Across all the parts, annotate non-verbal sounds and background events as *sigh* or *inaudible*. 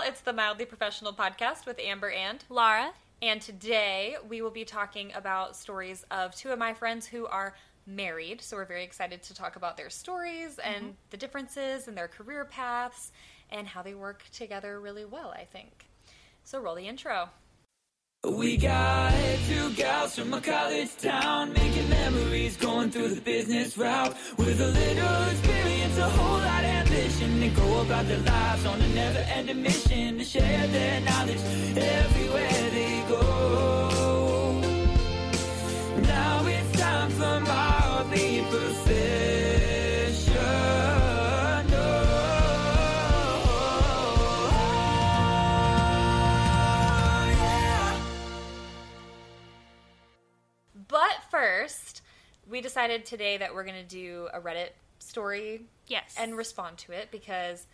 y'all. It's the Mildly Professional podcast with Amber and Laura. And today we will be talking about stories of two of my friends who are married. So we're very excited to talk about their stories mm-hmm. and the differences in their career paths and how they work together really well, I think. So roll the intro. We got two gals from a college town making memories, going through the business route with a little experience, a whole lot of ambition. They go about their lives on a never-ending mission to share their knowledge everywhere they go. First, we decided today that we're going to do a Reddit story Yes. and respond to it because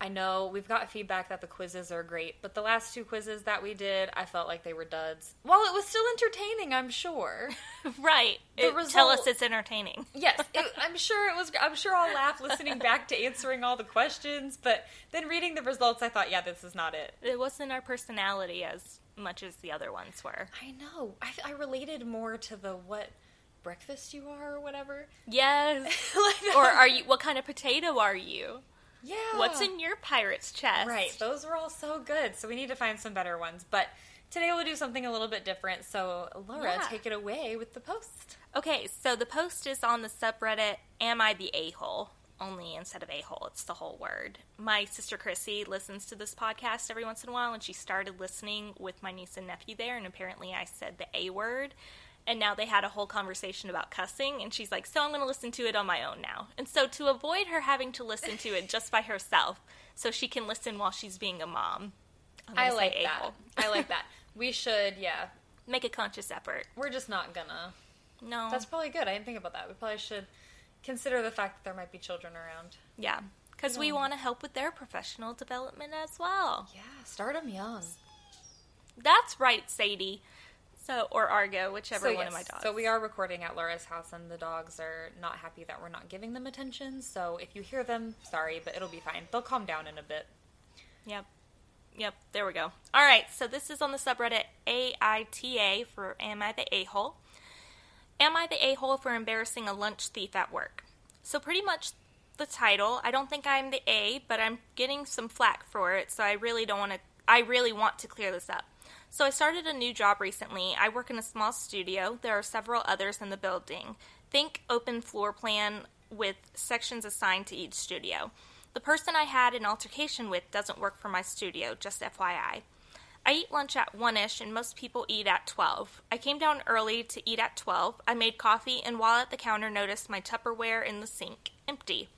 I know we've got feedback that the quizzes are great, but the last two quizzes that we did, I felt like they were duds. While it was still entertaining, I'm sure. *laughs* right. It- tell us it's entertaining. *laughs* Yes, it, I'm sure it was. I'm sure I'll laugh listening back to answering all the questions, but then reading the results, I thought, yeah, this is not it. It wasn't our personality as much as the other ones were. I know. I, I related more to the what breakfast you are or whatever. Yes. *laughs* Like, or um, are you? What kind of potato are you? Yeah. What's in your pirate's chest? Right. Those were all so good. So we need to find some better ones. But today we'll do something a little bit different. So Laura, Yeah. take it away with the post. Okay, so the post is on the subreddit Am I the A hole? Only instead of a hole, it's the whole word. My sister Chrissy listens to this podcast every once in a while, and she started listening with my niece and nephew there, and apparently I said the A word. And now they had a whole conversation about cussing, and she's like, So I'm going to listen to it on my own now. And so, to avoid her having to listen to it just by herself, so she can listen while she's being a mom, say like that. I like that. We should, yeah. Make a conscious effort. We're just not gonna. No. That's probably good. I didn't think about that. We probably should consider the fact that there might be children around. yeah. Because we want to help with their professional development as well. Yeah, start them young. That's right, Sadie. So or Argo, whichever so, one yes, of my dogs. So we are recording at Laura's house, and the dogs are not happy that we're not giving them attention. So if you hear them, sorry, but it'll be fine. They'll calm down in a bit. Yep. Yep, there we go. All right, so this is on the subreddit AITA for Am I the A hole? Am I the a hole for embarrassing a lunch thief at work? So, pretty much the title. I don't think I'm the A, but I'm getting some flack for it, so I really don't want to. I really want to clear this up. So, I started a new job recently. I work in a small studio. There are several others in the building. Think open floor plan with sections assigned to each studio. The person I had an altercation with doesn't work for my studio, just FYI. I eat lunch at 1 ish, and most people eat at 12. I came down early to eat at 12. I made coffee, and while at the counter, noticed my Tupperware in the sink empty.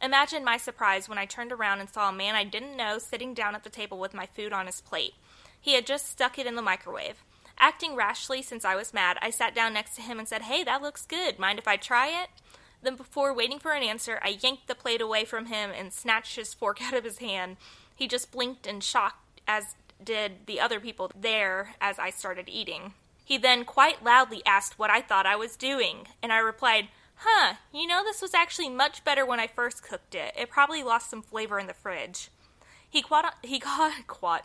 Imagine my surprise when I turned around and saw a man I didn't know sitting down at the table with my food on his plate. He had just stuck it in the microwave. Acting rashly since I was mad, I sat down next to him and said, Hey, that looks good. Mind if I try it? Then, before waiting for an answer, I yanked the plate away from him and snatched his fork *laughs* out of his hand. He just blinked in shock, as did the other people there as I started eating. He then quite loudly asked what I thought I was doing, and I replied, Huh, you know, this was actually much better when I first cooked it. It probably lost some flavor in the fridge. He caught he caught, caught,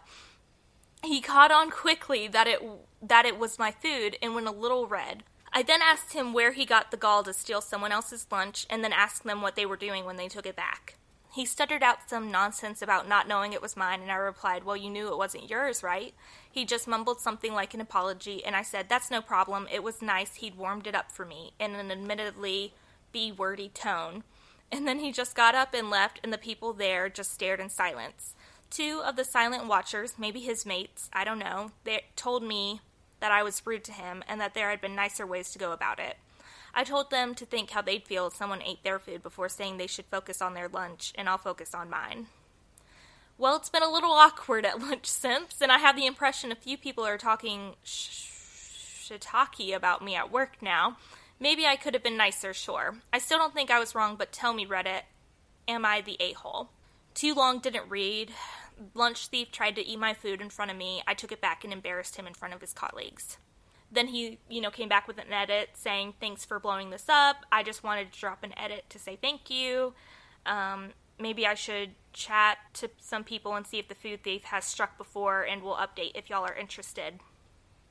he caught on quickly that it that it was my food and went a little red. I then asked him where he got the gall to steal someone else's lunch and then asked them what they were doing when they took it back. He stuttered out some nonsense about not knowing it was mine, and I replied, Well, you knew it wasn't yours, right? He just mumbled something like an apology, and I said, That's no problem. It was nice. He'd warmed it up for me in an admittedly B wordy tone. And then he just got up and left, and the people there just stared in silence. Two of the silent watchers, maybe his mates, I don't know, they told me that I was rude to him and that there had been nicer ways to go about it. I told them to think how they'd feel if someone ate their food before saying they should focus on their lunch, and I'll focus on mine. Well, it's been a little awkward at lunch since, and I have the impression a few people are talking shiitake about me at work now. Maybe I could have been nicer, sure. I still don't think I was wrong, but tell me, Reddit, am I the a hole? Too long didn't read. Lunch thief tried to eat my food in front of me. I took it back and embarrassed him in front of his colleagues. Then he, you know, came back with an edit saying, Thanks for blowing this up. I just wanted to drop an edit to say thank you. Um, maybe I should chat to some people and see if the food thief has struck before, and we'll update if y'all are interested.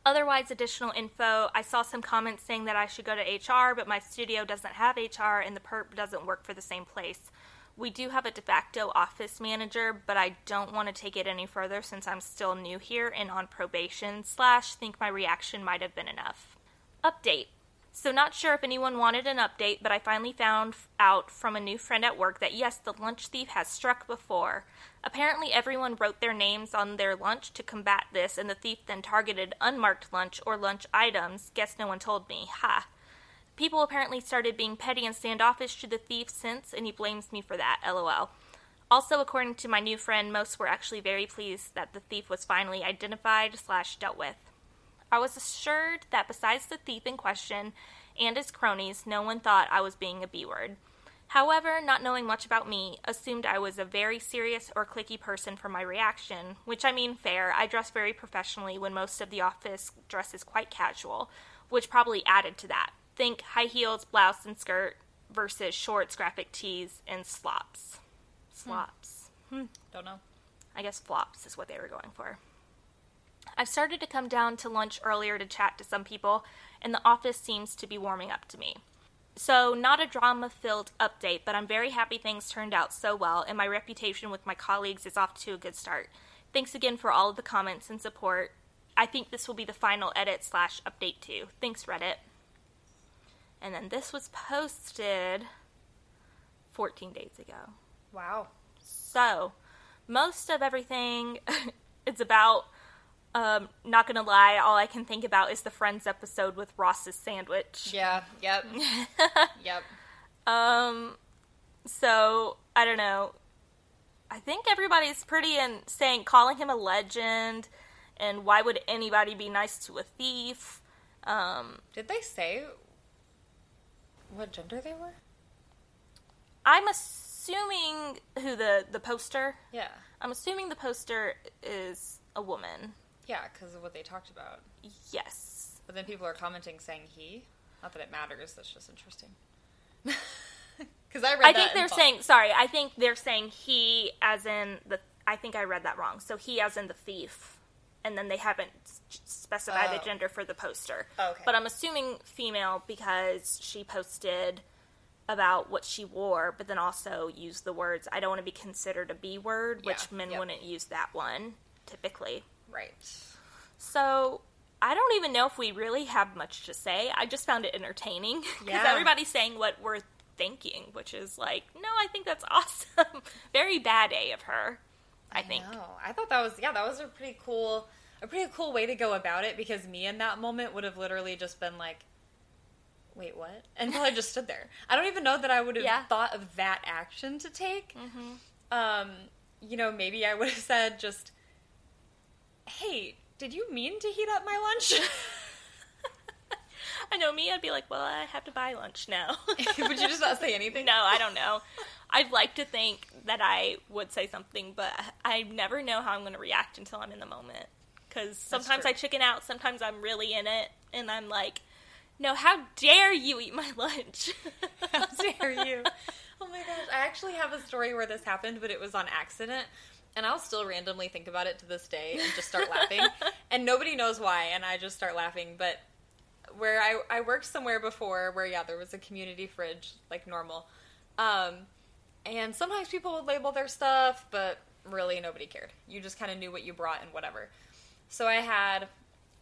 Otherwise, additional info I saw some comments saying that I should go to HR, but my studio doesn't have HR and the perp doesn't work for the same place. We do have a de facto office manager, but I don't want to take it any further since I'm still new here and on probation, slash, think my reaction might have been enough. Update. So, not sure if anyone wanted an update, but I finally found out from a new friend at work that yes, the lunch thief has struck before. Apparently, everyone wrote their names on their lunch to combat this, and the thief then targeted unmarked lunch or lunch items. Guess no one told me. Ha. People apparently started being petty and standoffish to the thief since, and he blames me for that. LOL. Also, according to my new friend, most were actually very pleased that the thief was finally identified slash dealt with. I was assured that besides the thief in question and his cronies, no one thought I was being a B word. However, not knowing much about me, assumed I was a very serious or clicky person for my reaction, which I mean fair. I dress very professionally when most of the office dresses quite casual, which probably added to that. Think high heels, blouse, and skirt versus shorts, graphic tees, and slops. Slops. Hmm. Don't know. I guess flops is what they were going for. I've started to come down to lunch earlier to chat to some people, and the office seems to be warming up to me. So, not a drama filled update, but I'm very happy things turned out so well, and my reputation with my colleagues is off to a good start. Thanks again for all of the comments and support. I think this will be the final edit slash update too. Thanks, Reddit. And then this was posted 14 days ago. Wow. So, most of everything *laughs* it's about um, not gonna lie, all I can think about is the Friends episode with Ross's sandwich. Yeah. Yep. *laughs* yep. Um, so I don't know. I think everybody's pretty in saying calling him a legend, and why would anybody be nice to a thief? Um, Did they say what gender they were? I'm assuming who the the poster. Yeah. I'm assuming the poster is a woman. Yeah, because of what they talked about. Yes. But then people are commenting saying he. Not that it matters. That's just interesting. *laughs* Because I read. I think they're thought- saying sorry. I think they're saying he as in the. I think I read that wrong. So he as in the thief, and then they haven't specified Oh. a gender for the poster. Oh, okay. But I'm assuming female because she posted about what she wore, but then also used the words. I don't want to be considered a B word, which Yeah, men yep. wouldn't use that one typically. Right. So I don't even know if we really have much to say. I just found it entertaining *laughs* because Yeah. everybody's saying what we're thinking, which is like, no, I think that's *laughs* awesome. Very bad A of her, I think. No, I thought that was yeah, that was a pretty cool, a pretty cool way to go about it because me in that moment would have literally just been like, "Wait, what?" *laughs* and probably just stood there. I don't even know that I would have Yeah. thought of that action to take. Mm-hmm. Um, you know, maybe I would have said just, "Hey, did you mean to heat up my lunch?" *laughs* *laughs* I know me, I'd be like, well, I have to buy lunch now. would you just not say anything? no, I don't know. I'd like to think that I would say something, but I never know how I'm going to react until I'm in the moment. Because sometimes. I chicken out, sometimes I'm really in it, and I'm like, no, how dare you eat my *laughs* lunch? How dare you? *laughs* Oh my gosh. I actually have a story where this happened, but it was on accident. And I'll still randomly think about it to this day and just start laughing. *laughs* And nobody knows why, and I just start laughing. But where I, I worked somewhere before where, yeah, there was a community fridge, like normal. Um, and sometimes people would label their stuff, but really nobody cared. You just kind of knew what you brought and whatever. So I had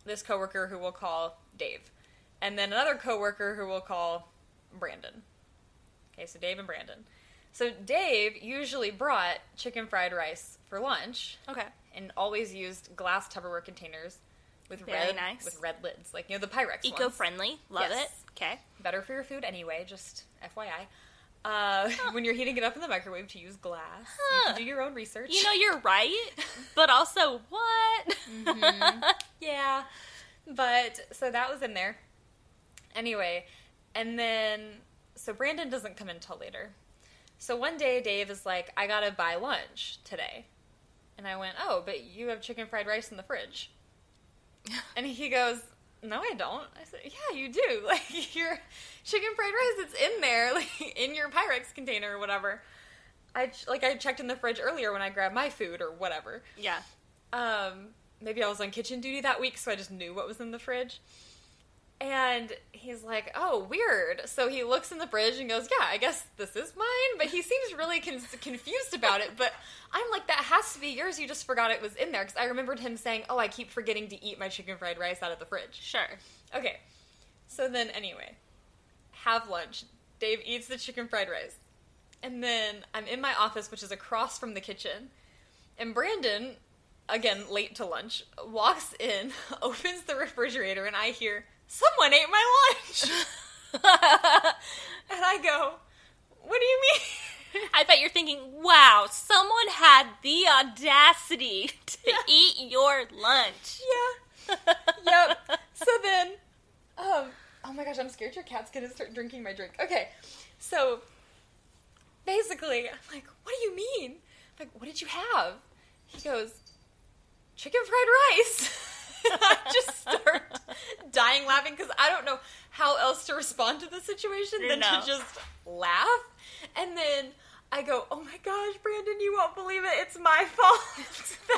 this coworker who we'll call Dave, and then another coworker who we'll call Brandon. Okay, so Dave and Brandon. So Dave usually brought chicken fried rice for lunch okay. and always used glass Tupperware containers with Very red nice. with red lids, like you know the Pyrex Eco friendly, Love Yes. it. Okay. Better for your food anyway, just FYI. Uh, *laughs* when you're heating it up in the microwave to use glass, you Huh. can do your own research. You know, you're right, *laughs* but also, what? *laughs* yeah. But so that was in there. Anyway, and then so Brandon doesn't come until later. So one day Dave is like, I gotta buy lunch today. And I went, Oh, but you have chicken fried rice in the fridge. And he goes, No, I don't. I said, Yeah, you do. *laughs* Like your chicken fried rice, it's in there, *laughs* like in your Pyrex container or whatever. I ch- like I checked in the fridge earlier when I grabbed my food or whatever. Yeah. Um, maybe I was on kitchen duty that week, so I just knew what was in the fridge. And he's like, "Oh, weird." So he looks in the fridge and goes, "Yeah, I guess this is mine." But he seems really con- confused about it. But I'm like, "That has to be yours. You just forgot it was in there." Because I remembered him saying, "Oh, I keep forgetting to eat my chicken fried rice out of the fridge." Sure. Okay. So then, anyway, have lunch. Dave eats the chicken fried rice. And then I'm in my office, which is across from the kitchen. And Brandon, again, late to lunch, walks in, *laughs* opens the refrigerator, and I hear, Someone ate my lunch! *laughs* and I go, What do you mean? I bet you're thinking, wow, someone had the audacity to eat your lunch. yeah. yep. So then, um, oh my gosh, I'm scared your cat's gonna start drinking my drink. Okay, so basically, I'm like, what do you mean? I'm like, what did you have? He goes, chicken fried rice. *laughs* I *laughs* just start dying laughing because I don't know how else to respond to the situation than No. to just laugh. And then I go, oh my gosh, Brandon, you won't believe it. It's my *laughs* fault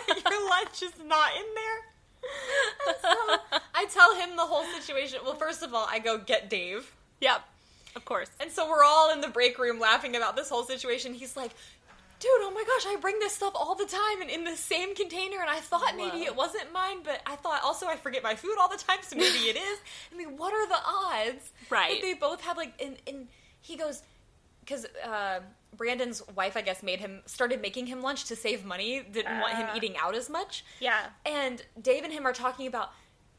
that your lunch is not in there. So I tell him the whole situation. Well, first of all, I go get Dave. Yep. Of course. And so we're all in the break room laughing about this whole situation. He's like, dude, oh my gosh, I bring this stuff all the time and in the same container. And I thought maybe it wasn't mine, but I thought also I forget my food all the time, so maybe it is. I mean, what are the odds? Right. That they both have like, and, and he goes, because uh, Brandon's wife, I guess, made him started making him lunch to save money. Didn't want him Ah. eating out as much. Yeah. And Dave and him are talking about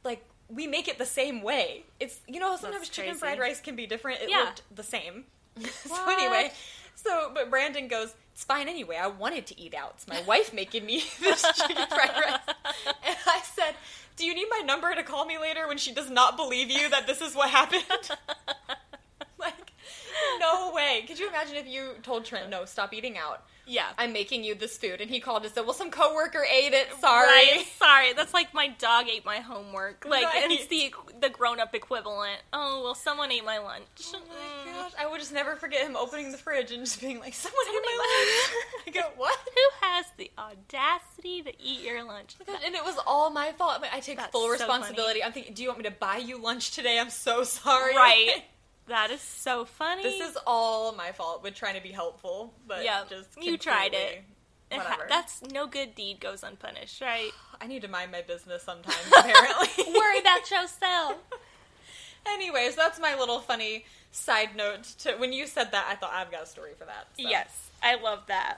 like we make it the same way. It's you know sometimes chicken fried rice can be different. It Yeah. looked the same. *laughs* so anyway, so but Brandon goes, "It's fine anyway. I wanted to eat out. It's my wife making me *laughs* this chicken fried rice." *laughs* And I said, "Do you need my number to call me later when she does not believe you that this is what happened?" *laughs* no way. Could you imagine if you told Trent, "No, stop eating out. Yeah. I'm making you this food," and he called and said, "Well, some coworker ate it. Sorry." Right, sorry. That's like my dog ate my homework. Like, and it's the the grown up equivalent. Oh well, someone ate my lunch. Oh my Mm. gosh, I would just never forget him opening the fridge and just being like, "Someone ate Someone my ate lunch." *laughs* I go, "What?" Who has the audacity to eat your lunch? And it was all my fault. I, mean, I take That's full so responsibility. I'm thinking, "Do you want me to buy you lunch today?" I'm so sorry. Right. *laughs* That is so funny. this is all my fault with trying to be helpful, but Yeah, just you tried it. Whatever. That's no good deed goes unpunished, right? *sighs* I need to mind my business sometimes. Apparently, *laughs* Worry about yourself. *laughs* Anyways, that's my little funny side note. To when you said that, I thought I've got a story for that. so. Yes, I love that.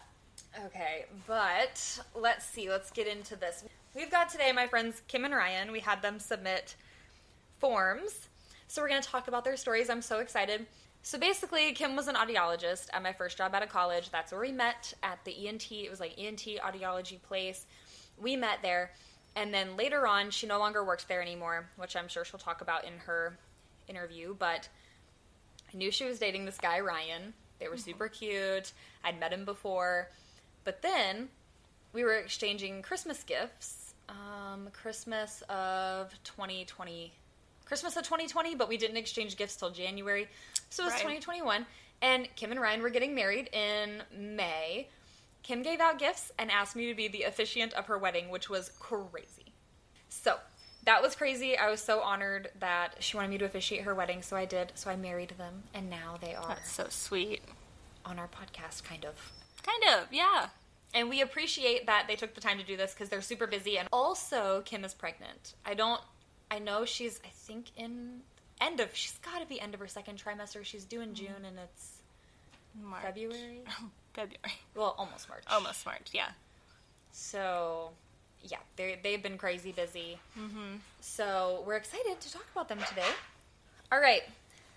Okay, but let's see. Let's get into this. We've got today my friends Kim and Ryan. We had them submit forms. So we're going to talk about their stories. I'm so excited. So basically, Kim was an audiologist at my first job out of college. That's where we met at the ENT. It was like ENT audiology place. We met there. And then later on, she no longer worked there anymore, which I'm sure she'll talk about in her interview. But I knew she was dating this guy, Ryan. They were super cute. I'd met him before. But then we were exchanging Christmas gifts. Um, Christmas of 2020. Christmas of 2020, but we didn't exchange gifts till January. So it was Right. 2021. And Kim and Ryan were getting married in May. Kim gave out gifts and asked me to be the officiant of her wedding, which was crazy. So that was crazy. I was so honored that she wanted me to officiate her wedding, so I did. So I married them, and now they are That's so sweet. on our podcast, kind of. Kind of, yeah. And we appreciate that they took the time to do this because they're super busy. And also, Kim is pregnant. I don't. I know she's. I think in end of. She's got to be end of her second trimester. She's due in June, and it's March. February. *laughs* February. Well, almost March. Almost March, yeah. So, yeah, they they've been crazy busy. Mm-hmm. So we're excited to talk about them today. All right,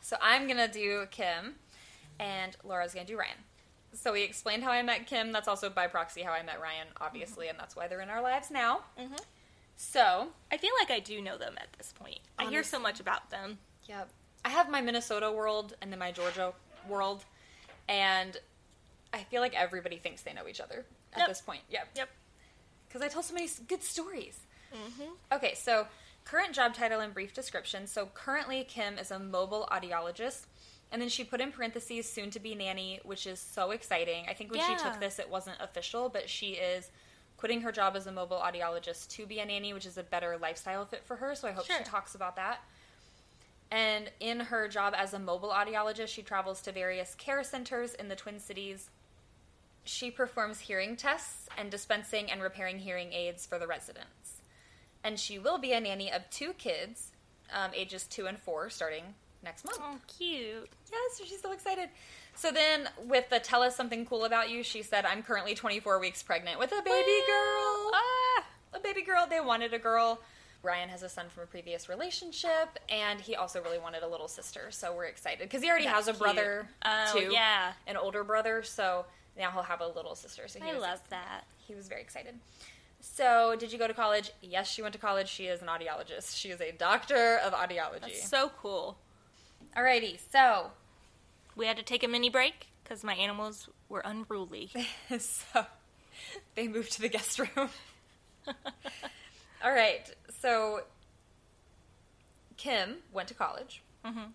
so I'm gonna do Kim, and Laura's gonna do Ryan. So we explained how I met Kim. That's also by proxy how I met Ryan, obviously, and that's why they're in our lives now. Mhm. So, I feel like I do know them at this point. I hear so much about them. yep, I have my Minnesota world and then my Georgia world, and I feel like everybody thinks they know each other at Yep. this point. Yep. Yep. because I tell so many good stories. Mm-hmm. Okay, so current job title and brief description. So currently, Kim is a mobile audiologist And then she put in parentheses soon to be nanny, which is so exciting. I think when she took this, it wasn't official, but she is quitting her job as a mobile audiologist to be a nanny, which is a better lifestyle fit for her. So I hope Sure. she talks about that. And in her job as a mobile audiologist, she travels to various care centers in the Twin Cities. She performs hearing tests and dispensing and repairing hearing aids for the residents. And she will be a nanny of two kids, um, ages two and four, starting next month. Oh, cute. Yes, she's so excited. So then, with the tell us something cool about you, she said, I'm currently 24 weeks pregnant with a baby girl. Ah, A baby girl. They wanted a girl. Ryan has a son from a previous relationship, and he also really wanted a little sister. So we're excited because he already That's has a brother Oh, too, yeah. an older brother. So now he'll have a little sister. So he I was love that. he was very excited. So, did you go to college? Yes, she went to college. She is an audiologist. She is a doctor of audiology. That's so cool. Alrighty, so We had to take a mini break because my animals were unruly. *laughs* so they moved to the guest room. *laughs* All right, so Kim went to college. Mhm.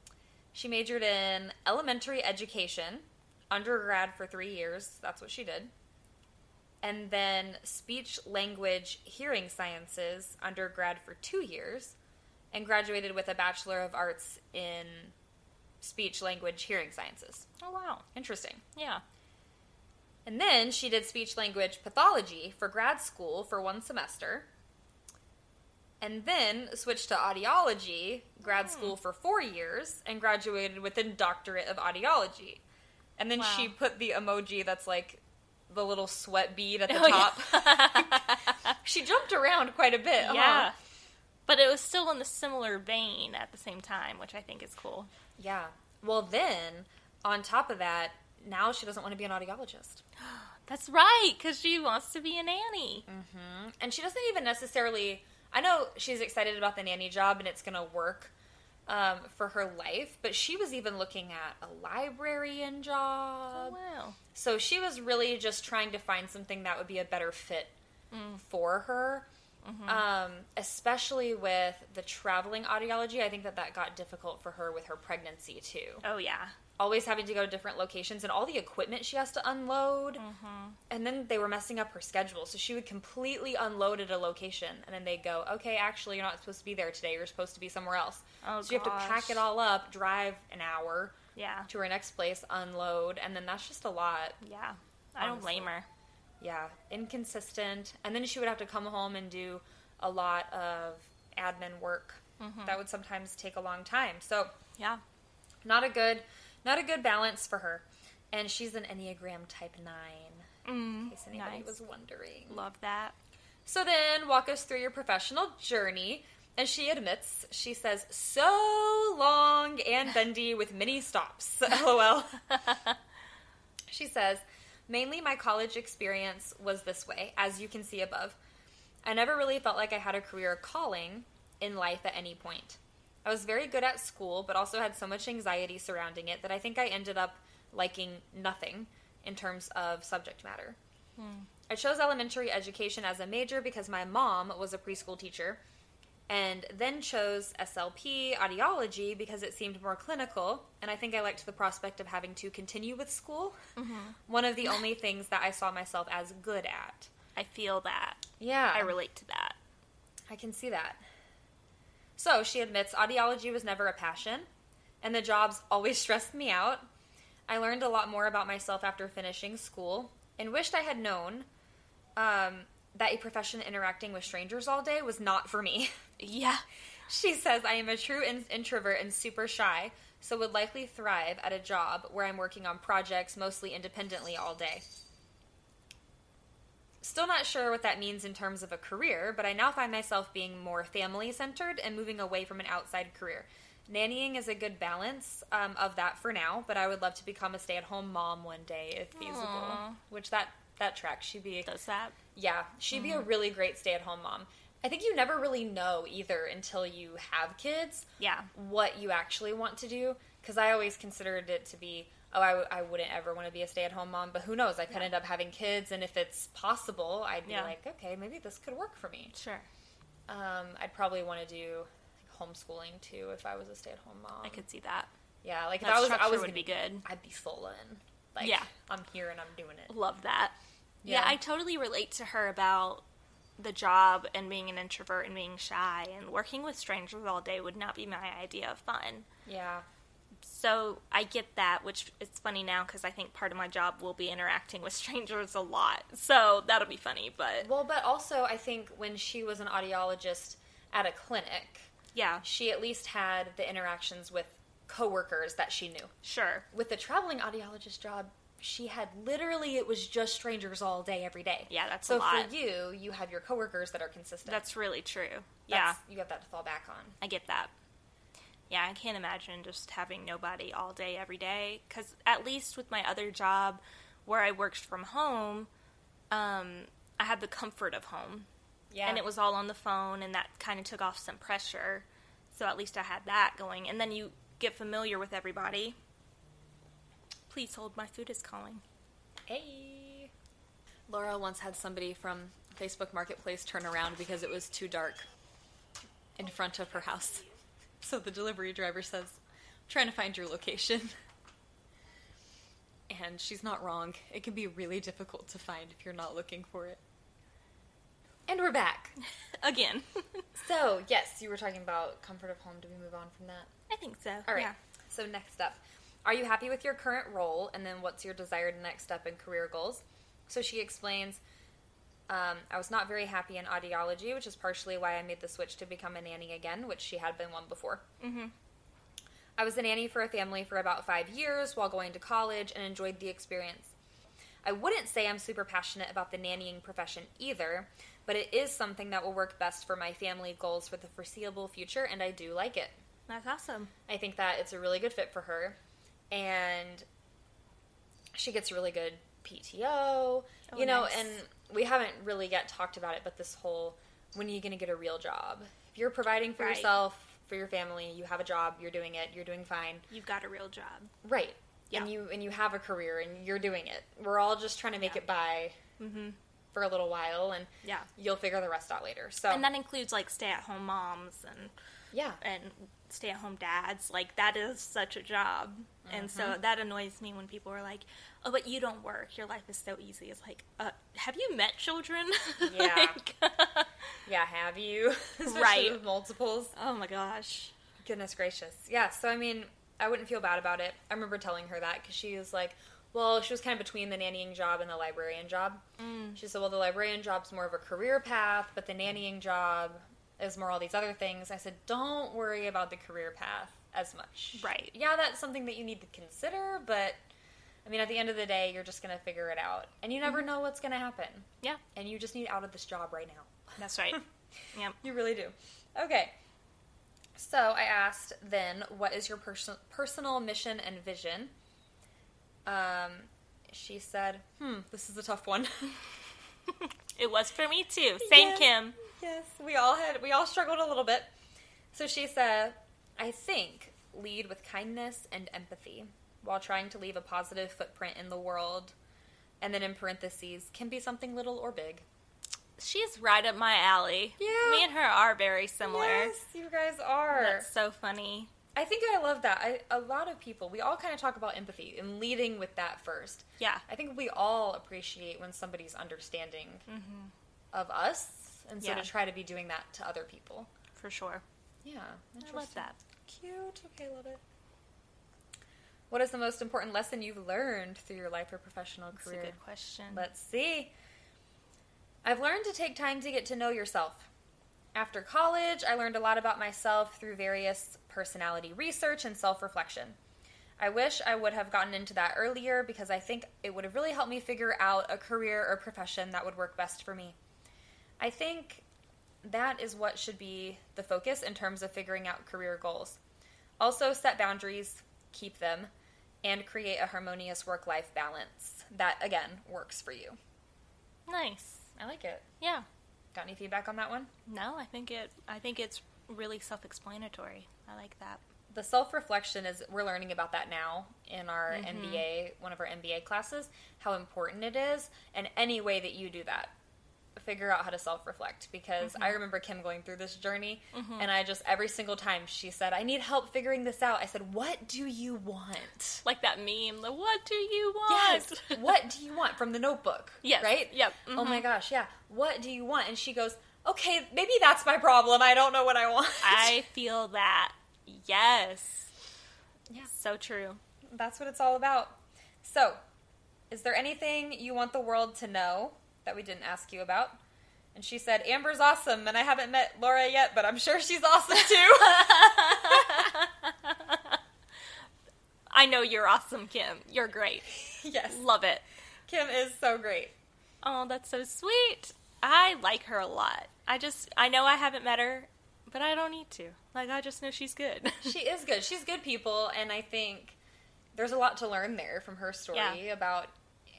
She majored in elementary education, undergrad for three years. That's what she did. And then speech, language, hearing sciences, undergrad for two years, and graduated with a Bachelor of Arts in speech, language, hearing sciences. Oh, wow. Interesting. Yeah. And then she did speech language pathology for grad school for one semester. And then switched to audiology, grad Hmm. school for four years, and graduated with a doctorate of audiology. And then she put the emoji that's like the little sweat bead at the *laughs* Oh, top. yeah. *laughs* she jumped around quite a bit. huh? yeah. But it was still in the similar vein at the same time, which I think is cool. Yeah. Well, then, on top of that, now she doesn't want to be an audiologist. *gasps* That's right, because she wants to be a nanny. and she doesn't even necessarily i know she's excited about the nanny job and it's going to work um, for her life but she was even looking at a librarian Oh, job wow. so she was really just trying to find something that would be a better fit for her um, especially with the traveling audiology i think that that got difficult for her with her pregnancy too Oh, yeah. always having to go to different locations and all the equipment she has to unload. Mm-hmm. And then they were messing up her schedule. So she would completely unload at a location and then they'd go, okay, actually, you're not supposed to be there today. You're supposed to be somewhere else. Oh, so you have to pack it all up, drive an hour Yeah. to her next place, unload. And then that's just a lot. Yeah. I don't blame her. Yeah, inconsistent. And then she would have to come home and do a lot of admin work. Mm-hmm. That would sometimes take a long time. So Yeah. not a good not a good balance for her and she's an enneagram type 9 in Mm, case anybody nice. was wondering Love that. so then walk us through your professional journey and she admits she says so long and bendy with many stops *laughs* lol *laughs* she says mainly my college experience was this way as you can see above. I never really felt like i had a career calling in life at any point. I was very good at school, but also had so much anxiety surrounding it that I think I ended up liking nothing in terms of subject matter. Hmm. I chose elementary education as a major because my mom was a preschool teacher, and then chose SLP audiology because it seemed more clinical, and I think I liked the prospect of having to continue with school. One of the only things that I saw myself as good at. I feel that. Yeah. I relate to that. I can see that. So she admits audiology was never a passion, and the jobs always *laughs* stressed me out. I learned a lot more about myself after finishing school, and wished I had known um, that a profession interacting with strangers all day was not for me. *laughs* Yeah. she says I am a true in- introvert and super shy, so would likely thrive at a job where I'm working on projects mostly independently all day. Still not sure what that means in terms of a career, but I now find myself being more family centered and moving away from an outside career. Nannying is a good balance um, of that for now, but I would love to become a stay at home mom one day if feasible. Aw. Which that that tracks. She'd be Does that? Yeah, she'd be a really great stay at home mom. I think you never really know either until you have kids Yeah. what you actually want to do. Because I always considered it to be, oh, I, w- I wouldn't ever want to be a stay at home mom, but who knows? I could end up having kids, and if it's possible, I'd be Yeah. like, okay, maybe this could work for me. Sure. Um, I'd probably want to do like, homeschooling too if I was a stay at home mom. I could see that. Yeah, like if That I was, I was would gonna be good. I'd be full in. Like, Yeah. I'm here and I'm doing it. Love that. Yeah. Yeah. I totally relate to her about the job and being an introvert and being shy and working with strangers all day would not be my idea of fun. Yeah. So I get that, which it's funny now because I think part of my job will be interacting with *laughs* strangers a lot. So that'll be funny, but Well, but also I think when she was an audiologist at a clinic, yeah, she at least had the interactions with coworkers that she knew. sure. With the traveling audiologist job, she had literally it was just strangers all day every day. Yeah, that's so a lot. for you, you have your coworkers that are consistent. That's really true. yeah, you have that to fall back on. I get that. Yeah, I can't imagine just having nobody all day every day. Because at least with my other job, where I worked from home, um, I had the comfort of home, Yeah, and it was all on the phone, and that kind of took off some pressure. So at least I had that going, and then you get familiar with everybody. Please hold, my food is calling. Hey. Laura once had somebody from Facebook Marketplace turn around because it was too dark in front of her house. So the delivery driver says, trying to find your location. And she's not wrong. It can be really difficult to find if you're not looking for it. And we're back. *laughs* Again, *laughs* So, yes, you were talking about comfort of home. Do we move on from that? I think so. All right. Yeah. So next up, are you happy with your current role? And then what's your desired next step in career goals? So she explains, um, I was not very happy in audiology, which is partially why I made the switch to become a nanny again, which she had been one before. Mm-hmm. I was a nanny for a family for about five years while going to college and enjoyed the experience. I wouldn't say I'm super passionate about the nannying profession either, but it is something that will work best for my family goals for the foreseeable future, and I do like it. That's awesome. I think that it's a really good fit for her, and she gets really good PTO. Oh, you know, nice. and we haven't really yet talked about it, but this whole when are you going to get a real job? If you're providing for Right. yourself, for your family, you have a job, you're doing it, you're doing fine, You've got a real job. right? Yeah. And you and you have a career and you're doing it. We're all just trying to make Yeah. it by Mm-hmm. for a little while, and Yeah. you'll figure the rest out later. So And that includes like stay-at-home moms and yeah, and stay-at-home dads. Like that is such a job, and so Mm-hmm. that annoys me when people are like, "Oh, but you don't work. Your life is so easy." It's like, uh, have you met children? *laughs* Yeah. Like- *laughs* yeah. Have you? *laughs* Especially Right. with multiples. oh my gosh. Goodness gracious. Yeah, so I mean, I wouldn't feel bad about it. I remember telling her that because she was like, well, she was kind of between the nannying job and the librarian job. Mm. She said, well, the librarian job's more of a career path, but the nannying job is more all these other things. I said, don't worry about the career path as much. Right. Yeah, that's something that you need to consider, but I mean, at the end of the day, you're just going to figure it out. And you never know what's going to happen. Yeah, And you just need out of this job right now. that's right. *laughs* yeah. You really do. Okay. So I asked then, what is your person- personal mission and vision? Um, she said, hmm, this is a tough one. *laughs* *laughs* It was for me too. Same Yes. Kim. Yes, we all had, we all struggled a little bit. So she said, I think lead with kindness and empathy while trying to leave a positive footprint in the world. And then in parentheses, can be something little or big. She's right up my alley. Yeah. Me and her are very similar. Yes, you guys are. That's so funny. I think I love that. I, a lot of people, we all kind of talk about empathy and leading with that first. Yeah. I think we all appreciate when somebody's understanding mm-hmm. of us, and so. Yeah. to try to be doing that to other people. For sure. Yeah, I love that. Cute. Okay, love it. What is the most important lesson you've learned through your life or professional That's a career? good question. Let's see. I've learned to take time to get to know yourself. After college, I learned a lot about myself through various personality research and self reflection. I wish I would have gotten into that earlier because I think it would have really helped me figure out a career or profession that would work best for me. I think that is what should be the focus in terms of figuring out career goals. Also, set boundaries, keep them, and create a harmonious work life balance that, again, works for you. nice. I like it. Yeah. Got any feedback on that one? No, I think it. I think it's really self-explanatory. I like that. The self reflection is, we're learning about that now in our mm-hmm. MBA, one of our MBA classes, how important it is, and any way that you do that figure out how to self reflect because Mm-hmm. I remember Kim going through this journey and I just every single time she said, I need help figuring this out. I said, What do you want? Like that meme, the what do you want? Yes. what do you want from the notebook? *laughs* Yes. Right? Yep. Oh my Mhm. gosh, yeah. What do you want? And she goes, Okay, maybe that's my problem. I don't know what I want. I *laughs* feel that. Yes. Yeah. So true. that's what it's all about. So, is there anything you want the world to know that we didn't ask you about? And she said, Amber's awesome, and I haven't met Laura yet, but I'm sure she's awesome too. *laughs* I know you're awesome, Kim. You're great. yes. Love it. Kim is so great. Oh, that's so sweet. I like her a lot. I just, I know I haven't met her, but I don't need to. Like, I just know she's good. *laughs* She is good. She's good people, and I think there's a lot to learn there from her story Yeah. about.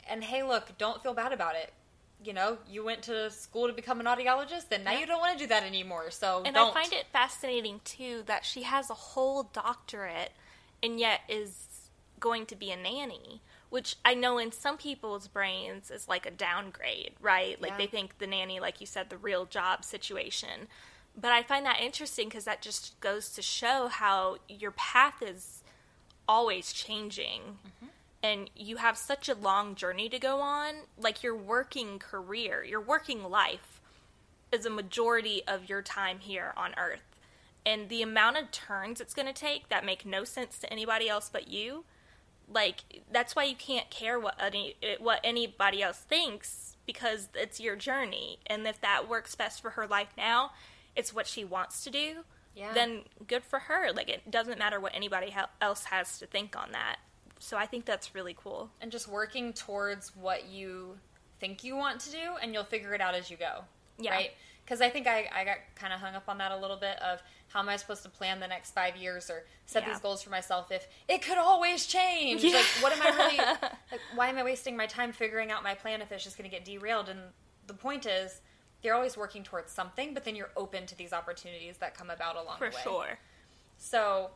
And hey, look, don't feel bad about it. You know, you went to school to become an audiologist, and now Yeah. you don't want to do that anymore. So and don't. I find it fascinating, too, that she has a whole doctorate and yet is going to be a nanny. Which I know in some people's brains is like a downgrade, right? Like Yeah. they think the nanny, like you said, the real job situation. But I find that interesting because that just goes to show how your path is always changing mm-hmm. And you have such a long journey to go on like your working career your working life is a majority of your time here on earth. And the amount of turns it's going to take that make no sense to anybody else but you like that's why you can't care what any what anybody else thinks because it's your journey. And if that works best for her life now it's what she wants to do Yeah. then good for her. Like it doesn't matter what anybody else has to think on that so i think that's really cool and just working towards what you think you want to do and you'll figure it out as you go Yeah. right because i think i, I got kind of hung up on that a little bit of how am i supposed to plan the next five years or set Yeah. these goals for myself if it could always change Yeah. like what am i really *laughs* like why am i wasting my time figuring out my plan if it's just going to get derailed and the point is you're always working towards something but then you're open to these opportunities that come about along for the way For sure so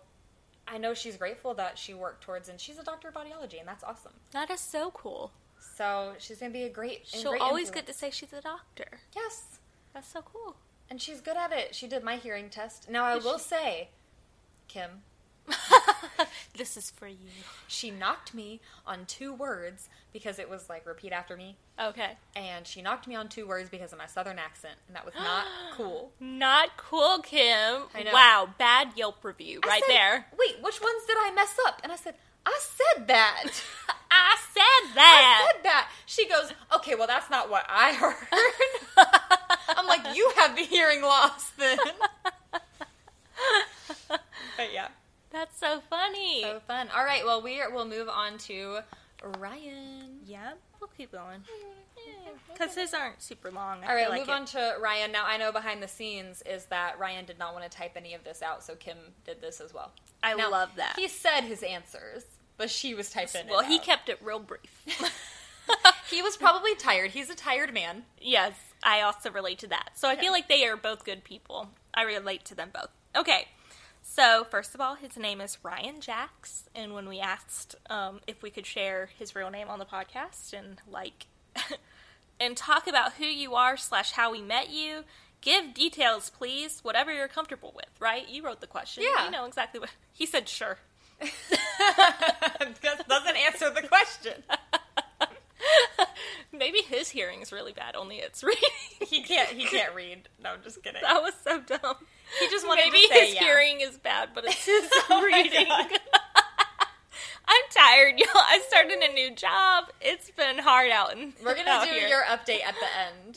i know she's grateful that she worked towards and she's a doctor of audiology and that's awesome that is so cool so she's gonna be a great. she'll great always influence. get to say she's a doctor Yes, that's so cool and she's good at it. She did my hearing test. Now I will say, Kim, *laughs* this is for you she knocked me on two words because it was like repeat after me, okay and she knocked me on two words because of my southern accent, and that was not *gasps* cool. Not cool, Kim. I know. Wow, bad Yelp review I right said, there. Wait, which ones did I mess up? And I said, I said that. *laughs* I said that. I said that. She goes, okay, well that's not what I heard. *laughs* I'm like, you have the hearing loss then. but yeah. That's so funny. So fun. All right, well, we are, we'll move on to Ryan. yeah, we'll keep going. Because his aren't super long. I All right, like move it- on to Ryan. Now, I know behind the scenes is that Ryan did not want to type any of this out, so Kim did this as well. I Now, love that. He said his answers, but she was typing well, it he out. kept it real brief. *laughs* He was probably tired. He's a tired man. yes, I also relate to that. So I feel like they are both good people. I relate to them both. Okay. So, first of all, his name is Ryan Jacks, and when we asked um, if we could share his real name on the podcast and like *laughs* and talk about who you are slash how we met you, give details, please, whatever you're comfortable with. Right? You wrote the question. Yeah. You know exactly what *laughs* he said. Sure. doesn't answer the question. *laughs* Maybe his hearing is really bad. Only it's reading. He can't. He can't read. No, I'm just kidding. That was so dumb. He just *laughs* wanted Maybe to say his yeah. hearing is bad, but it's *laughs* his Oh reading. *laughs* I'm tired, y'all. I started a new job. It's been hard out. In, We're gonna do here. your update at the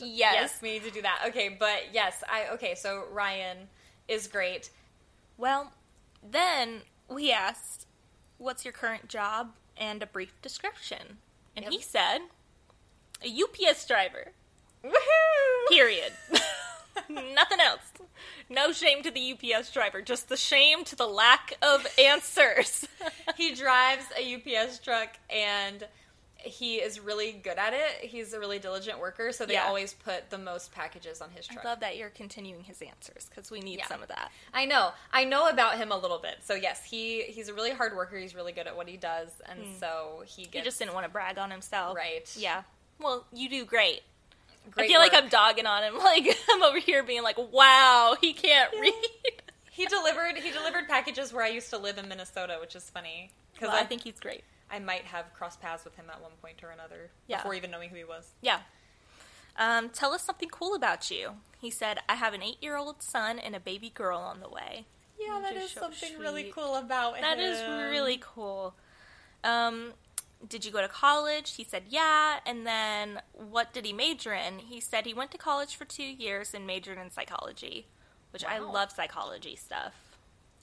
end. Yes. yes, we need to do that. Okay, but yes, I okay. So Ryan is great. Well, then we asked, "What's your current job?" and a brief description, and he said, "A UPS driver." Woohoo! Period. *laughs* Nothing else. No shame to the UPS driver, just the shame to the lack of answers. *laughs* he drives a UPS truck and he is really good at it. He's a really diligent worker, so they Yeah. always put the most packages on his truck. I love that you're continuing his answers because we need Yeah. some of that. I know. I know about him a little bit. So yes, he he's a really hard worker. He's really good at what he does, and hmm. so he gets He just didn't want to brag on himself. Right. Yeah. Well, you do great. I Great feel like. I'm dogging on him. *laughs* Like I'm over here being like, "Wow, he can't read." He delivered he delivered packages where I used to live in Minnesota, which is funny because Well, I I think he's great. I might have crossed paths with him at one point or another Yeah. before even knowing who he was. Yeah. Um, tell us something cool about you. He said, "I have an eight-year-old son and a baby girl on the way." Yeah, that is so something really cool about him. That is really cool. Um, did you go to college? He said, yeah. And then what did he major in? He said he went to college for two years and majored in psychology, which I love psychology stuff.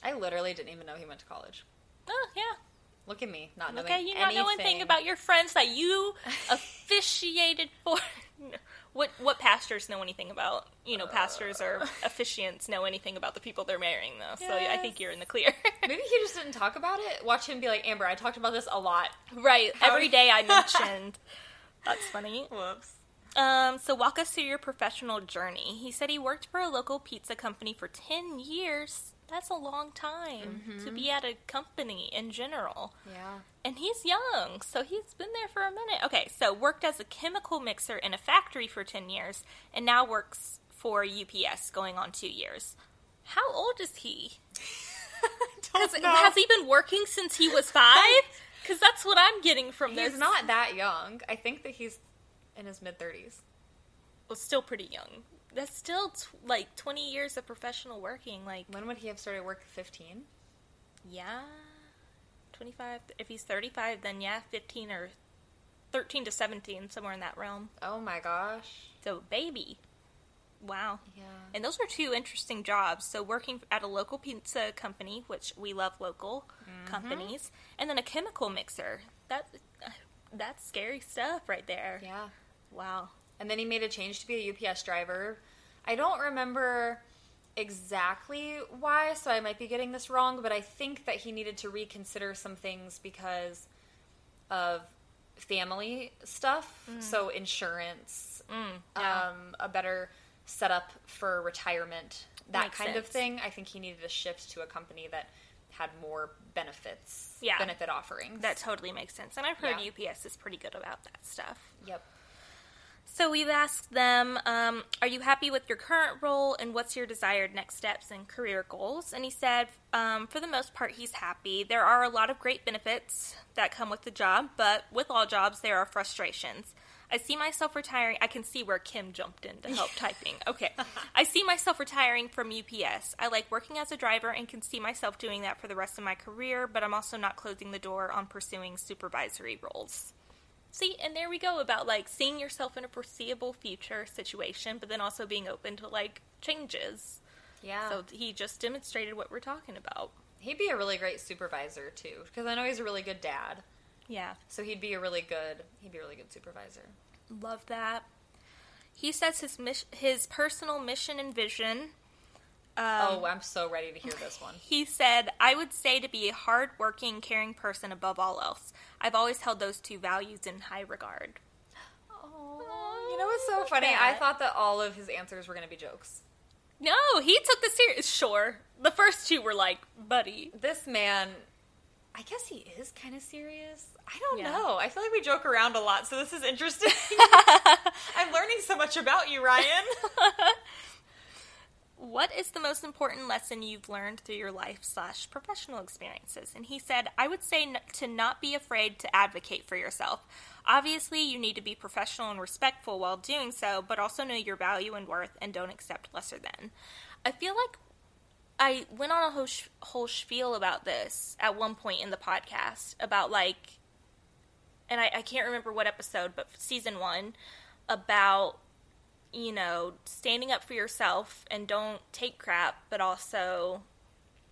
I literally didn't even know he went to college. Oh, yeah. Look at me, not knowing Okay, you not know anything anything about your friends that you *laughs* officiated for. *laughs* What what pastors know anything about? You know, pastors or *laughs* officiants know anything about the people they're marrying, though. So I think you're in the clear. *laughs* Maybe he just didn't talk about it. Watch him be like, Amber, I talked about this a lot. right. How- Every day I *laughs* mentioned. That's funny. Whoops. Um, so walk us through your professional journey. He said he worked for a local pizza company for 10 years. That's a long time to be mm-hmm. at a company in general. Yeah. And he's young, so he's been there for a minute. Okay, so worked as a chemical mixer in a factory for 10 years and now works for UPS going on 2 years. How old is he? *laughs* Has, Don't know. has he been working since he was 5? *laughs* Cuz that's what I'm getting from this. He's not that young. I think that he's in his mid thirties. well, still pretty young. That's still t- like 20 years of professional working. Like, When would he have started work? Fifteen. yeah, 25. If he's 35, then yeah, 15 or 13 to 17, somewhere in that realm. Oh my gosh. So, baby. Wow. Yeah. And those are two interesting jobs. So, working at a local pizza company, which we love local mm-hmm. companies, and then a chemical mixer. That uh, that's scary stuff right there. Yeah. Wow. And then he made a change to be a UPS driver. I don't remember exactly why, so I might be getting this wrong, but I think that he needed to reconsider some things because of family stuff. So insurance, Mm, yeah. um, a better setup for retirement, that Makes kind of thing. I think he needed to shift to a company that had more benefits, Yeah. benefit offerings. that totally makes sense. And I've heard Yeah. UPS is pretty good about that stuff. yep. So we've asked them, um, "Are you happy with your current role, and what's your desired next steps and career goals?" And he said, um, "For the most part, he's happy. There are a lot of great benefits that come with the job, but with all jobs, there are frustrations. I see myself retiring. I can see where Kim jumped in to help typing. *laughs* Okay, I see myself retiring from UPS. I like working as a driver and can see myself doing that for the rest of my career, but I'm also not closing the door on pursuing supervisory roles." See, and there we go about like seeing yourself in a foreseeable future situation, but then also being open to like changes. Yeah. So he just demonstrated what we're talking about. He'd be a really great supervisor too, because I know he's a really good dad. Yeah, So he'd be a really good he'd be a really good supervisor. love that. He says his mis- his personal mission and vision. Um, oh, I'm so ready to hear this one. He said, I would say to be a hardworking, caring person above all else. I've always held those two values in high regard. Oh, you know what's so funny? I thought that all of his answers were going to be jokes. No, he took the serious. Sure. The first two were like, buddy. This man, I guess he is kind of serious. I don't Yeah. know. I feel like we joke around a lot, so this is interesting. *laughs* I'm learning so much about you, Ryan. *laughs* What is the most important lesson you've learned through your life slash professional experiences? And he said, I would say n- to not be afraid to advocate for yourself. Obviously, you need to be professional and respectful while doing so, but also know your value and worth and don't accept lesser than. I feel like I went on a whole, sh- whole spiel about this at one point in the podcast about like, and I, I can't remember what episode, but season one about you know, standing up for yourself and don't take crap, but also,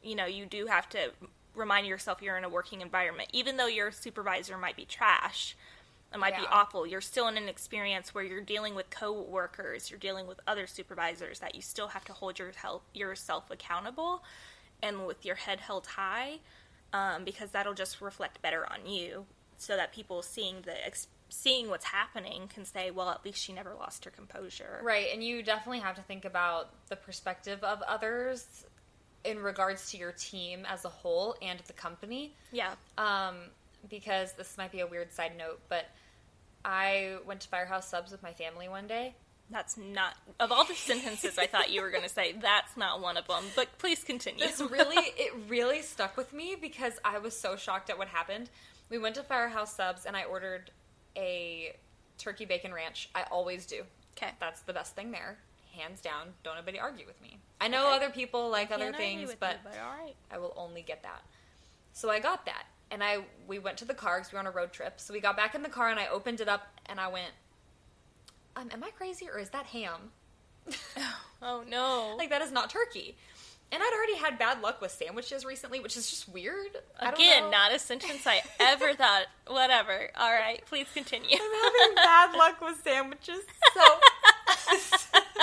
you know, you do have to remind yourself you're in a working environment. Even though your supervisor might be trash, it might be awful, you're still in an experience where you're dealing with coworkers, you're dealing with other supervisors that you still have to hold your yourself accountable and with your head held high um, because that'll just reflect better on you so that people seeing the ex- seeing what's happening can say well at least she never lost her composure right, and you definitely have to think about the perspective of others in regards to your team as a whole and the company. yeah Um, because this might be a weird side note, but I went to Firehouse Subs with my family one day, That's not of all the sentences I thought you were going to say. That's not one of them. But please continue. This really, it really stuck with me because I was so shocked at what happened. We went to Firehouse Subs and I ordered a turkey bacon ranch. I always do. Okay. That's the best thing there, hands down. Don't nobody argue with me. I know Okay. other people like other Can't things, but you, but all right. I will only get that. So I got that, and I we went to the car because we were on a road trip. So we got back in the car, and I opened it up, and I went, um, "Am I crazy or is that ham? *laughs* Oh no! *laughs* like that is not turkey." And I'd already had bad luck with sandwiches recently, which is just weird. Again, not a sentence I ever *laughs* thought. Whatever. All right, please continue. I'm having bad luck with sandwiches. So, *laughs*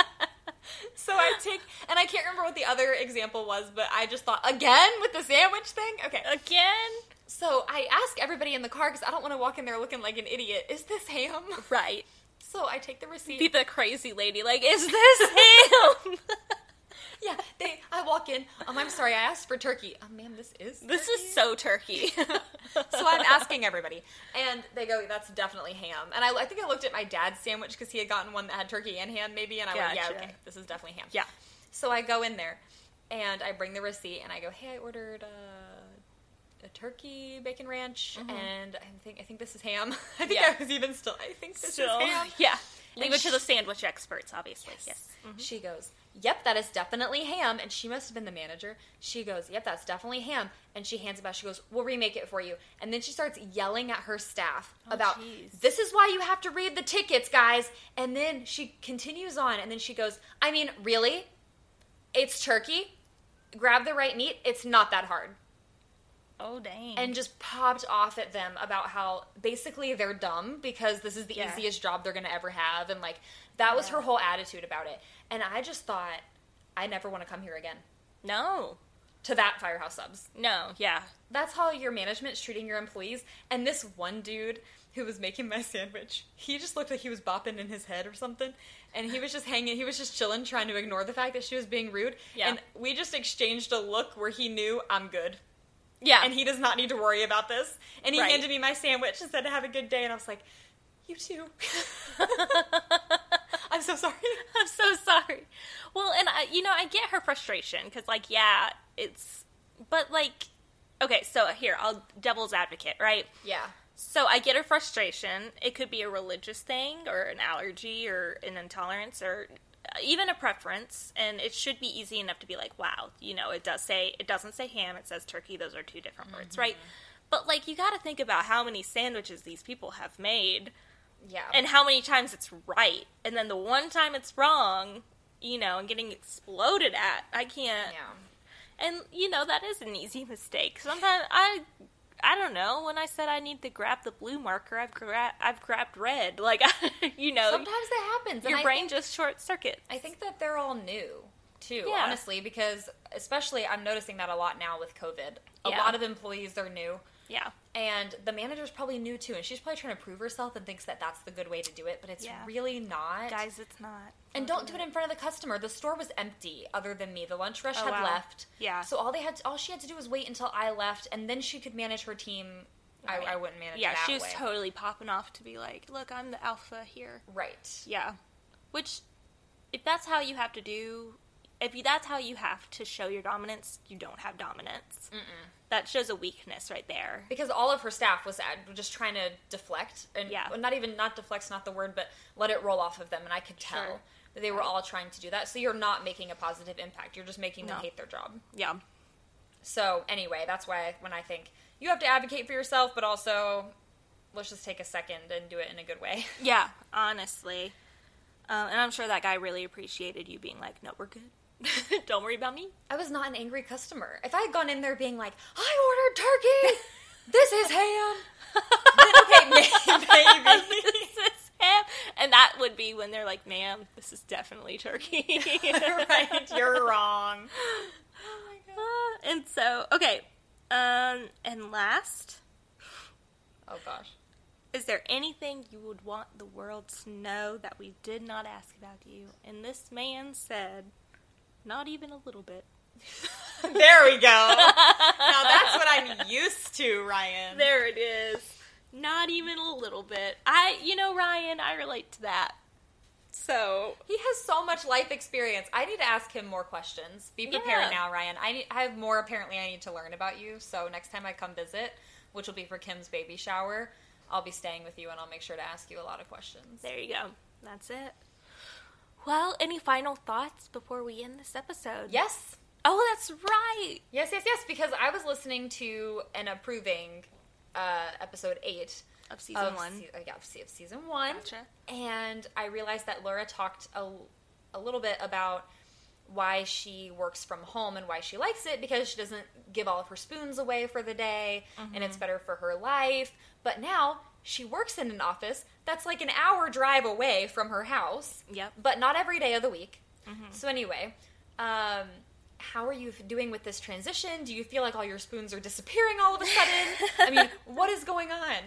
so I take, and I can't remember what the other example was, but I just thought again with the sandwich thing. Okay, Again, so I ask everybody in the car because I don't want to walk in there looking like an idiot. Is this ham? right? So I take the receipt. Be the crazy lady. Like, is this him? *laughs* *laughs* yeah, they. I walk in. Um, I'm sorry, I asked for turkey. Um, ma'am, this is. this turkey. is so turkey. *laughs* so I'm asking everybody, and they go, "That's definitely ham." And I, I think I looked at my dad's sandwich because he had gotten one that had turkey and ham, maybe, and I went, "Yeah, okay, this is definitely ham." Yeah. So I go in there, and I bring the receipt, and I go, "Hey, I ordered uh, a turkey bacon ranch, and I think I think this is ham. *laughs* I think Mm-hmm. Yeah. I was even still. I think this Still, is ham." yeah. Leave And it to the sandwich experts, obviously. Yes. Mm-hmm. She goes, Yep, that is definitely ham. And she must have been the manager. She goes, Yep, that's definitely ham. And she hands it back. She goes, We'll remake it for you. And then she starts yelling at her staff oh, about, Oh, jeez. This is why you have to read the tickets, guys. And then she continues on. And then she goes, I mean, really? It's turkey? Grab the right meat. It's not that hard Oh dang. and just popped off at them about how basically they're dumb because this is the Yeah. easiest job they're going to ever have and like that was Yeah. her whole attitude about it and i just thought i never want to come here again no, to that firehouse subs no, yeah. that's how your management's treating your employees and this one dude who was making my *laughs* sandwich he just looked like he was bopping in his head or something and he was just hanging he was just chilling trying to ignore the fact that she was being rude Yeah. and we just exchanged a look where he knew i'm good Yeah. and he does not need to worry about this. And he Right. handed me my sandwich and said, "Have a good day." And I was like, "You too." *laughs* I'm so sorry. *laughs* I'm so sorry. Well, and I, you know, I get her frustration because, like, yeah, it's, but like, okay, so here, I'll devil's advocate, right? Yeah, So I get her frustration. It could be a religious thing, or an allergy, or an intolerance, or even a preference, and it should be easy enough to be like, wow, you know, it does say it doesn't say ham, it says turkey. Those are two different words, mm-hmm. right? But like, you got to think about how many sandwiches these people have made yeah, and how many times it's right, and then the one time it's wrong, you know, and getting exploded at. I can't. yeah. And you know that is an easy mistake. Sometimes I, I don't know. When I said I need to grab the blue marker, I've gra- I've grabbed red. *laughs* Like *laughs* you know, Sometimes that happens. and your brain think- just short circuits. I think that they're all new too, Yeah. honestly, because especially I'm noticing that a lot now with COVID. A Yeah. lot of employees are new. yeah, And the manager's probably new too, and she's probably trying to prove herself and thinks that that's the good way to do it, but it's Yeah. really not. guys, it's not. And don't do it in front of the customer. The store was empty, other than me. The lunch rush Oh, had wow. left. Yeah. So all they had, all she had to do was wait until I left, and then she could manage her team. Right. I, I wouldn't manage. Yeah, she was way. totally popping off to be like, "Look, I'm the alpha here." right. Yeah, which if that's how you have to do, if you, that's how you have to show your dominance, you don't have dominance. That shows a weakness right there. Because all of her staff was just trying to deflect, and Yeah. not even not deflect's not the word, but let it roll off of them, and I could tell Sure. That they were all trying to do that. So you're not making a positive impact. You're just making them No. hate their job. Yeah. So anyway, that's why when I think you have to advocate for yourself, but also let's just take a second and do it in a good way. *laughs* Yeah, honestly. Um, and I'm sure that guy really appreciated you being like, no, we're good. *laughs* Don't worry about me. I was not an angry customer. If I had gone in there being like, I ordered turkey, this is ham, *laughs* then okay, may- maybe. And that would be when they're like, ma'am, this is definitely turkey. *laughs* *laughs* right, you're wrong. Oh my Uh, and so, okay. Um, and last, Oh gosh. is there anything you would want the world to know that we did not ask about you? And this man said, not even a little bit. *laughs* There we go. now that's what I'm used to, Ryan. There it is. Not even a little bit. I, you know, Ryan, I relate to that. So He has so much life experience. I need to ask him more questions. Be prepared Yeah. now, Ryan. I, need, I have more apparently I need to learn about you. So next time I come visit, which will be for Kim's baby shower, I'll be staying with you and I'll make sure to ask you a lot of questions. there you go. That's it. Well, any final thoughts before we end this episode? Yes. Oh, that's right. Yes, yes, yes. Because I was listening to and approving uh, episode eight Of season of one. se- uh, yeah, of season one. Gotcha. And I realized that Laura talked a, a little bit about why she works from home and why she likes it because she doesn't give all of her spoons away for the day and Mm-hmm. it's better for her life. But now she works in an office that's like an hour drive away from her house. Yep. But not every day of the week. Mm-hmm. So, anyway, um, how are you doing with this transition? Do you feel like all your spoons are disappearing all of a sudden? I mean, *laughs* what is going on?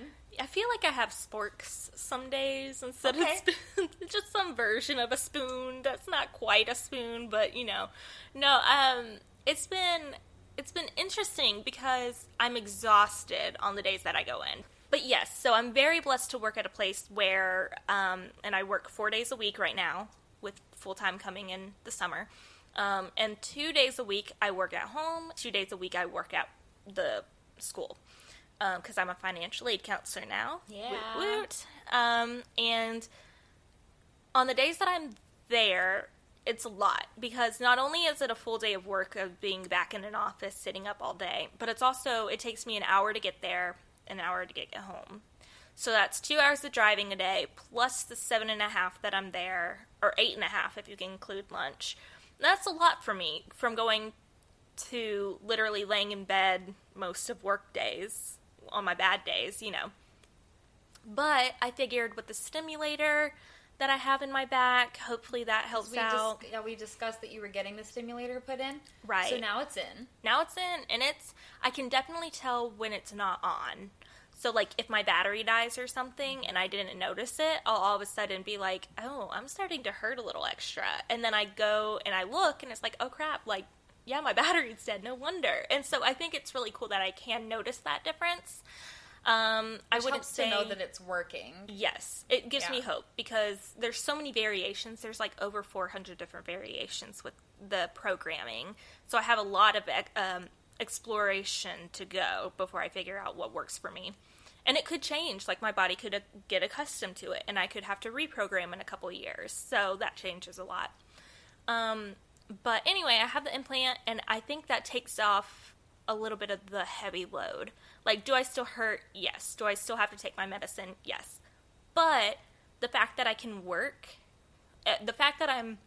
I feel like I have sporks some days instead Okay. of spoons. *laughs* Just some version of a spoon that's not quite a spoon, but you know. No, um it's been it's been interesting because I'm exhausted on the days that I go in. But yes, so I'm very blessed to work at a place where um and I work 4 days a week right now with full time coming in the summer. Um, and two days a week I work at home. Two days a week I work at the school because I'm a financial aid counselor now. Yeah. Woot woot. Um, and on the days that I'm there, it's a lot because not only is it a full day of work of being back in an office sitting up all day, but it's also it takes me an hour to get there, an hour to get home. So that's two hours of driving a day plus the seven and a half that I'm there, or eight and a half if you can include lunch. That's a lot for me from going to literally laying in bed most of work days on my bad days, you know. But I figured with the stimulator that I have in my back, hopefully that helps We out. dis- yeah, we discussed that you were getting the stimulator put in. Right. So now it's in. now it's in and it's I can definitely tell when it's not on. So like if my battery dies or something and I didn't notice it, I'll all of a sudden be like, "Oh, I'm starting to hurt a little extra." And then I go and I look and it's like, "Oh crap, like yeah, my *laughs* battery's dead. No wonder." And so I think it's really cool that I can notice that difference. Um, I wouldn't say to know that it's working. Yes, it gives me hope because there's so many variations. There's like over 400 different variations with the programming. So I have a lot of um, exploration to go before I figure out what works for me. And it could change. Like my body could uh, get accustomed to it, and I could have to reprogram in a couple years. So that changes a lot. Um, but anyway, I have the implant, and I think that takes off a little bit of the heavy load. Like, do I still hurt? Yes. Do I still have to take my medicine? Yes. But the fact that I can work, uh, the fact that I'm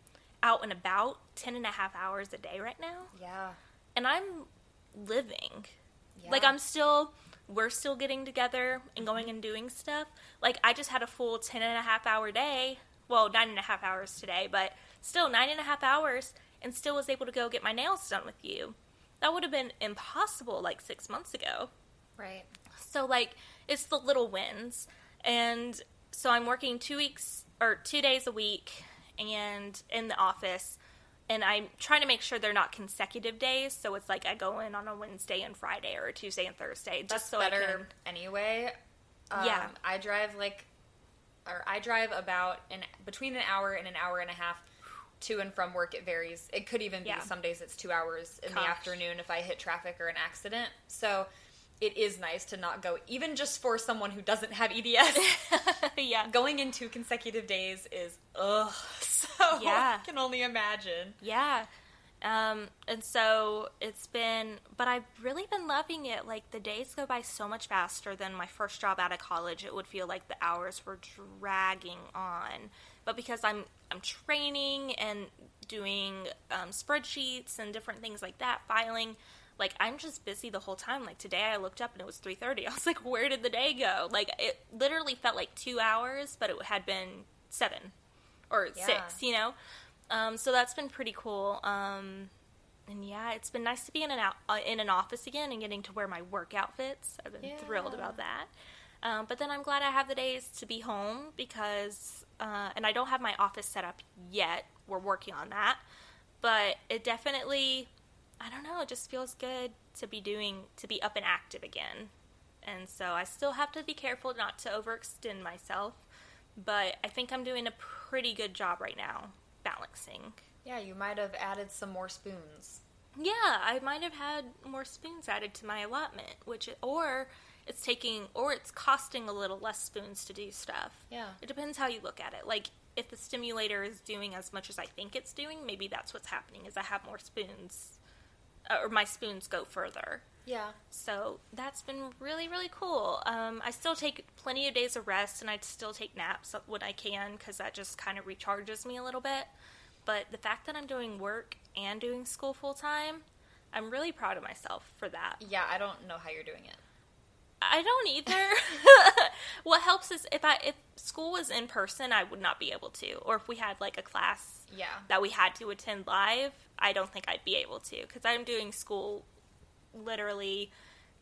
out and about 10 and a half hours a day right now, Yeah. and I'm living. yeah. Like, I'm still, we're still getting together and going and doing stuff. Like, I just had a full 10 and a half hour day. Well, nine and a half hours today, but still nine and a half hours and still was able to go get my nails done with you. That would have been impossible like six months ago. Right. So like it's the little wins. And so I'm working two weeks or two days a week and in the office and I'm trying to make sure they're not consecutive days. So it's like I go in on a Wednesday and Friday or a Tuesday and Thursday just That's so better I can anyway. Um, Yeah. I drive like, or I drive about an between an hour and an hour and a half to and from work. It varies. It could even be Yeah. some days it's two hours in Gosh. the afternoon if I hit traffic or an accident. So it is nice to not go, even just for someone who doesn't have EDS. *laughs* yeah. going in two consecutive days is ugh. *laughs* So Yeah. I can only imagine. Yeah. Um, and so it's been, but I've really been loving it. Like the days go by so much faster than my first job out of college. It would feel like the hours were dragging on. But because I'm I'm training and doing um, spreadsheets and different things like that, filing, like I'm just busy the whole time. Like today, I looked up and it was three thirty. *laughs* I was like, where did the day go? Like it literally felt like two hours, but it had been seven or Yeah. six. You know. Um, so that's been pretty cool. Um, and yeah, it's been nice to be in an out, uh, in an office again and getting to wear my work outfits. I've been thrilled about that. Um, but then I'm glad I have the days to be home because, uh, and I don't have my office set up yet. We're working on that, but it definitely, I don't know, it just feels good to be doing to be up and active again. And so I still have to be careful not to overextend myself, but I think I'm doing a pretty good job right now balancing. Yeah, you might have added some more spoons. Yeah, I might have had more spoons added to my allotment, which or it's taking or it's costing a little less spoons to do stuff. Yeah. It depends how you look at it. Like if the stimulator is doing as much as I think it's doing, maybe that's what's happening is I have more spoons or my spoons go further. Yeah. So that's been really, really cool. Um, I still take plenty of days of rest and I still take naps when I can because that just kind of recharges me a little bit. But the fact that I'm doing work and doing school full time, I'm really proud of myself for that. Yeah, I don't know how you're doing it. I don't either. *laughs* what helps is if I if school was in person, I would not be able to, or if we had like a class Yeah. that we had to attend live, I don't think I'd be able to because I'm doing school literally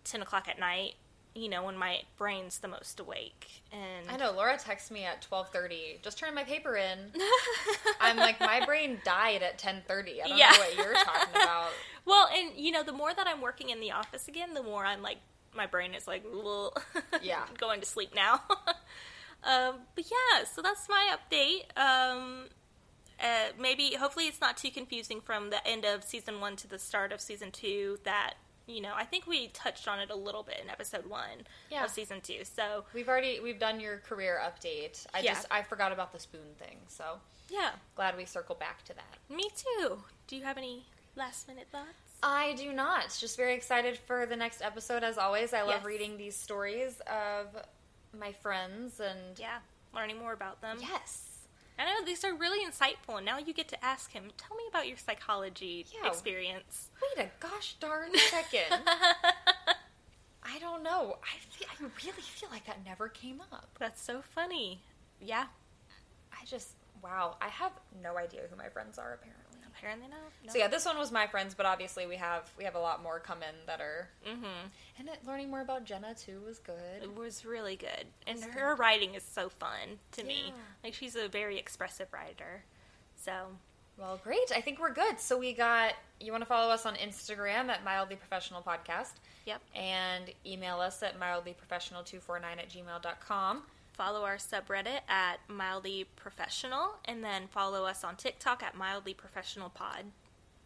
ten o'clock at night. You know, when my brain's the most awake, and I know Laura texts me at 12:30. Just turned my paper in. *laughs* I'm like my brain died at 10:30. I don't Yeah. know what you're talking about. *laughs* Well, and you know, the more that I'm working in the office again, the more I'm like, my brain is like, *laughs* Yeah. going to sleep now. um, but yeah, so that's my update. Um, uh, maybe, hopefully, it's not too confusing from the end of season one to the start of season two. That you know, I think we touched on it a little bit in episode one Yeah. of season two. So We've already we've done your career update. I Yeah. just I forgot about the spoon thing. So yeah, glad we circle back to that. me too. Do you have any last minute thoughts? I do not. Just very excited for the next episode as always. I love Yes. reading these stories of my friends and Yeah, learning more about them. yes. I know these are really insightful, and now you get to ask him. Tell me about your psychology Yeah. experience. Wait a gosh darn second. *laughs* I don't know. I feel, I really feel like that never came up. That's so funny. Yeah, I just wow. I have no idea who my friends are apparently. Apparently not. No. So yeah, this one was my friends, but obviously we have we have a lot more come in that are Mm-hmm. and it, learning more about Jenna too was good. It was really good, and It's her writing is so fun to me. Like she's a very expressive writer. So Well, great. I think we're good. So we got you want to follow us on Instagram at mildly professional podcast yep. and email us at mildlyprofessional249 at gmail.com. Follow our subreddit at mildly professional, and then follow us on TikTok at mildly professional pod.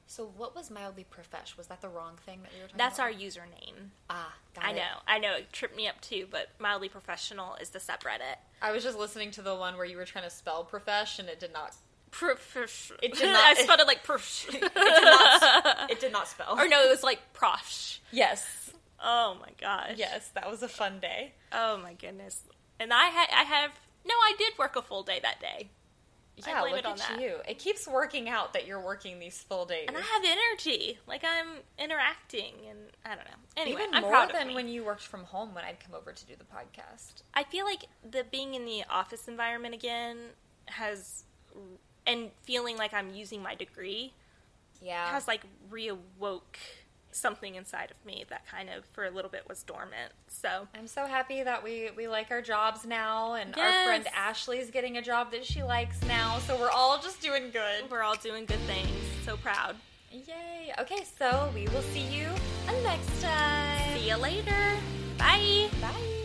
So what was mildly profesh? Was that the wrong thing that we were talking That's about? our username. Ah, got I it. know, I know, it tripped me up too, but mildly professional is the subreddit. I was just listening to the one where you were trying to spell profesh and it did not Prof- It did *laughs* not- I spelled it like prof. *laughs* it did not it did not spell. or no, it was like prosh. Yes. Oh my gosh. Yes, that was a fun day. Oh my goodness. And I had I have no, I did work a full day that day. I Yeah, blame look it on at that. you. It keeps working out that you're working these full days. And I have energy. Like I'm interacting and I don't know. Anyway, Even I'm more than when you worked from home when I'd come over to do the podcast. I feel like the being in the office environment again has and feeling like I'm using my degree Yeah. has like reawoke something inside of me that kind of for a little bit was dormant. So I'm so happy that we we like our jobs now, and our friend Ashley's getting a job that she likes now. So we're all just doing good. we're all doing good things. So proud. Yay! Okay, so we will see you next time. See you later. Bye. Bye.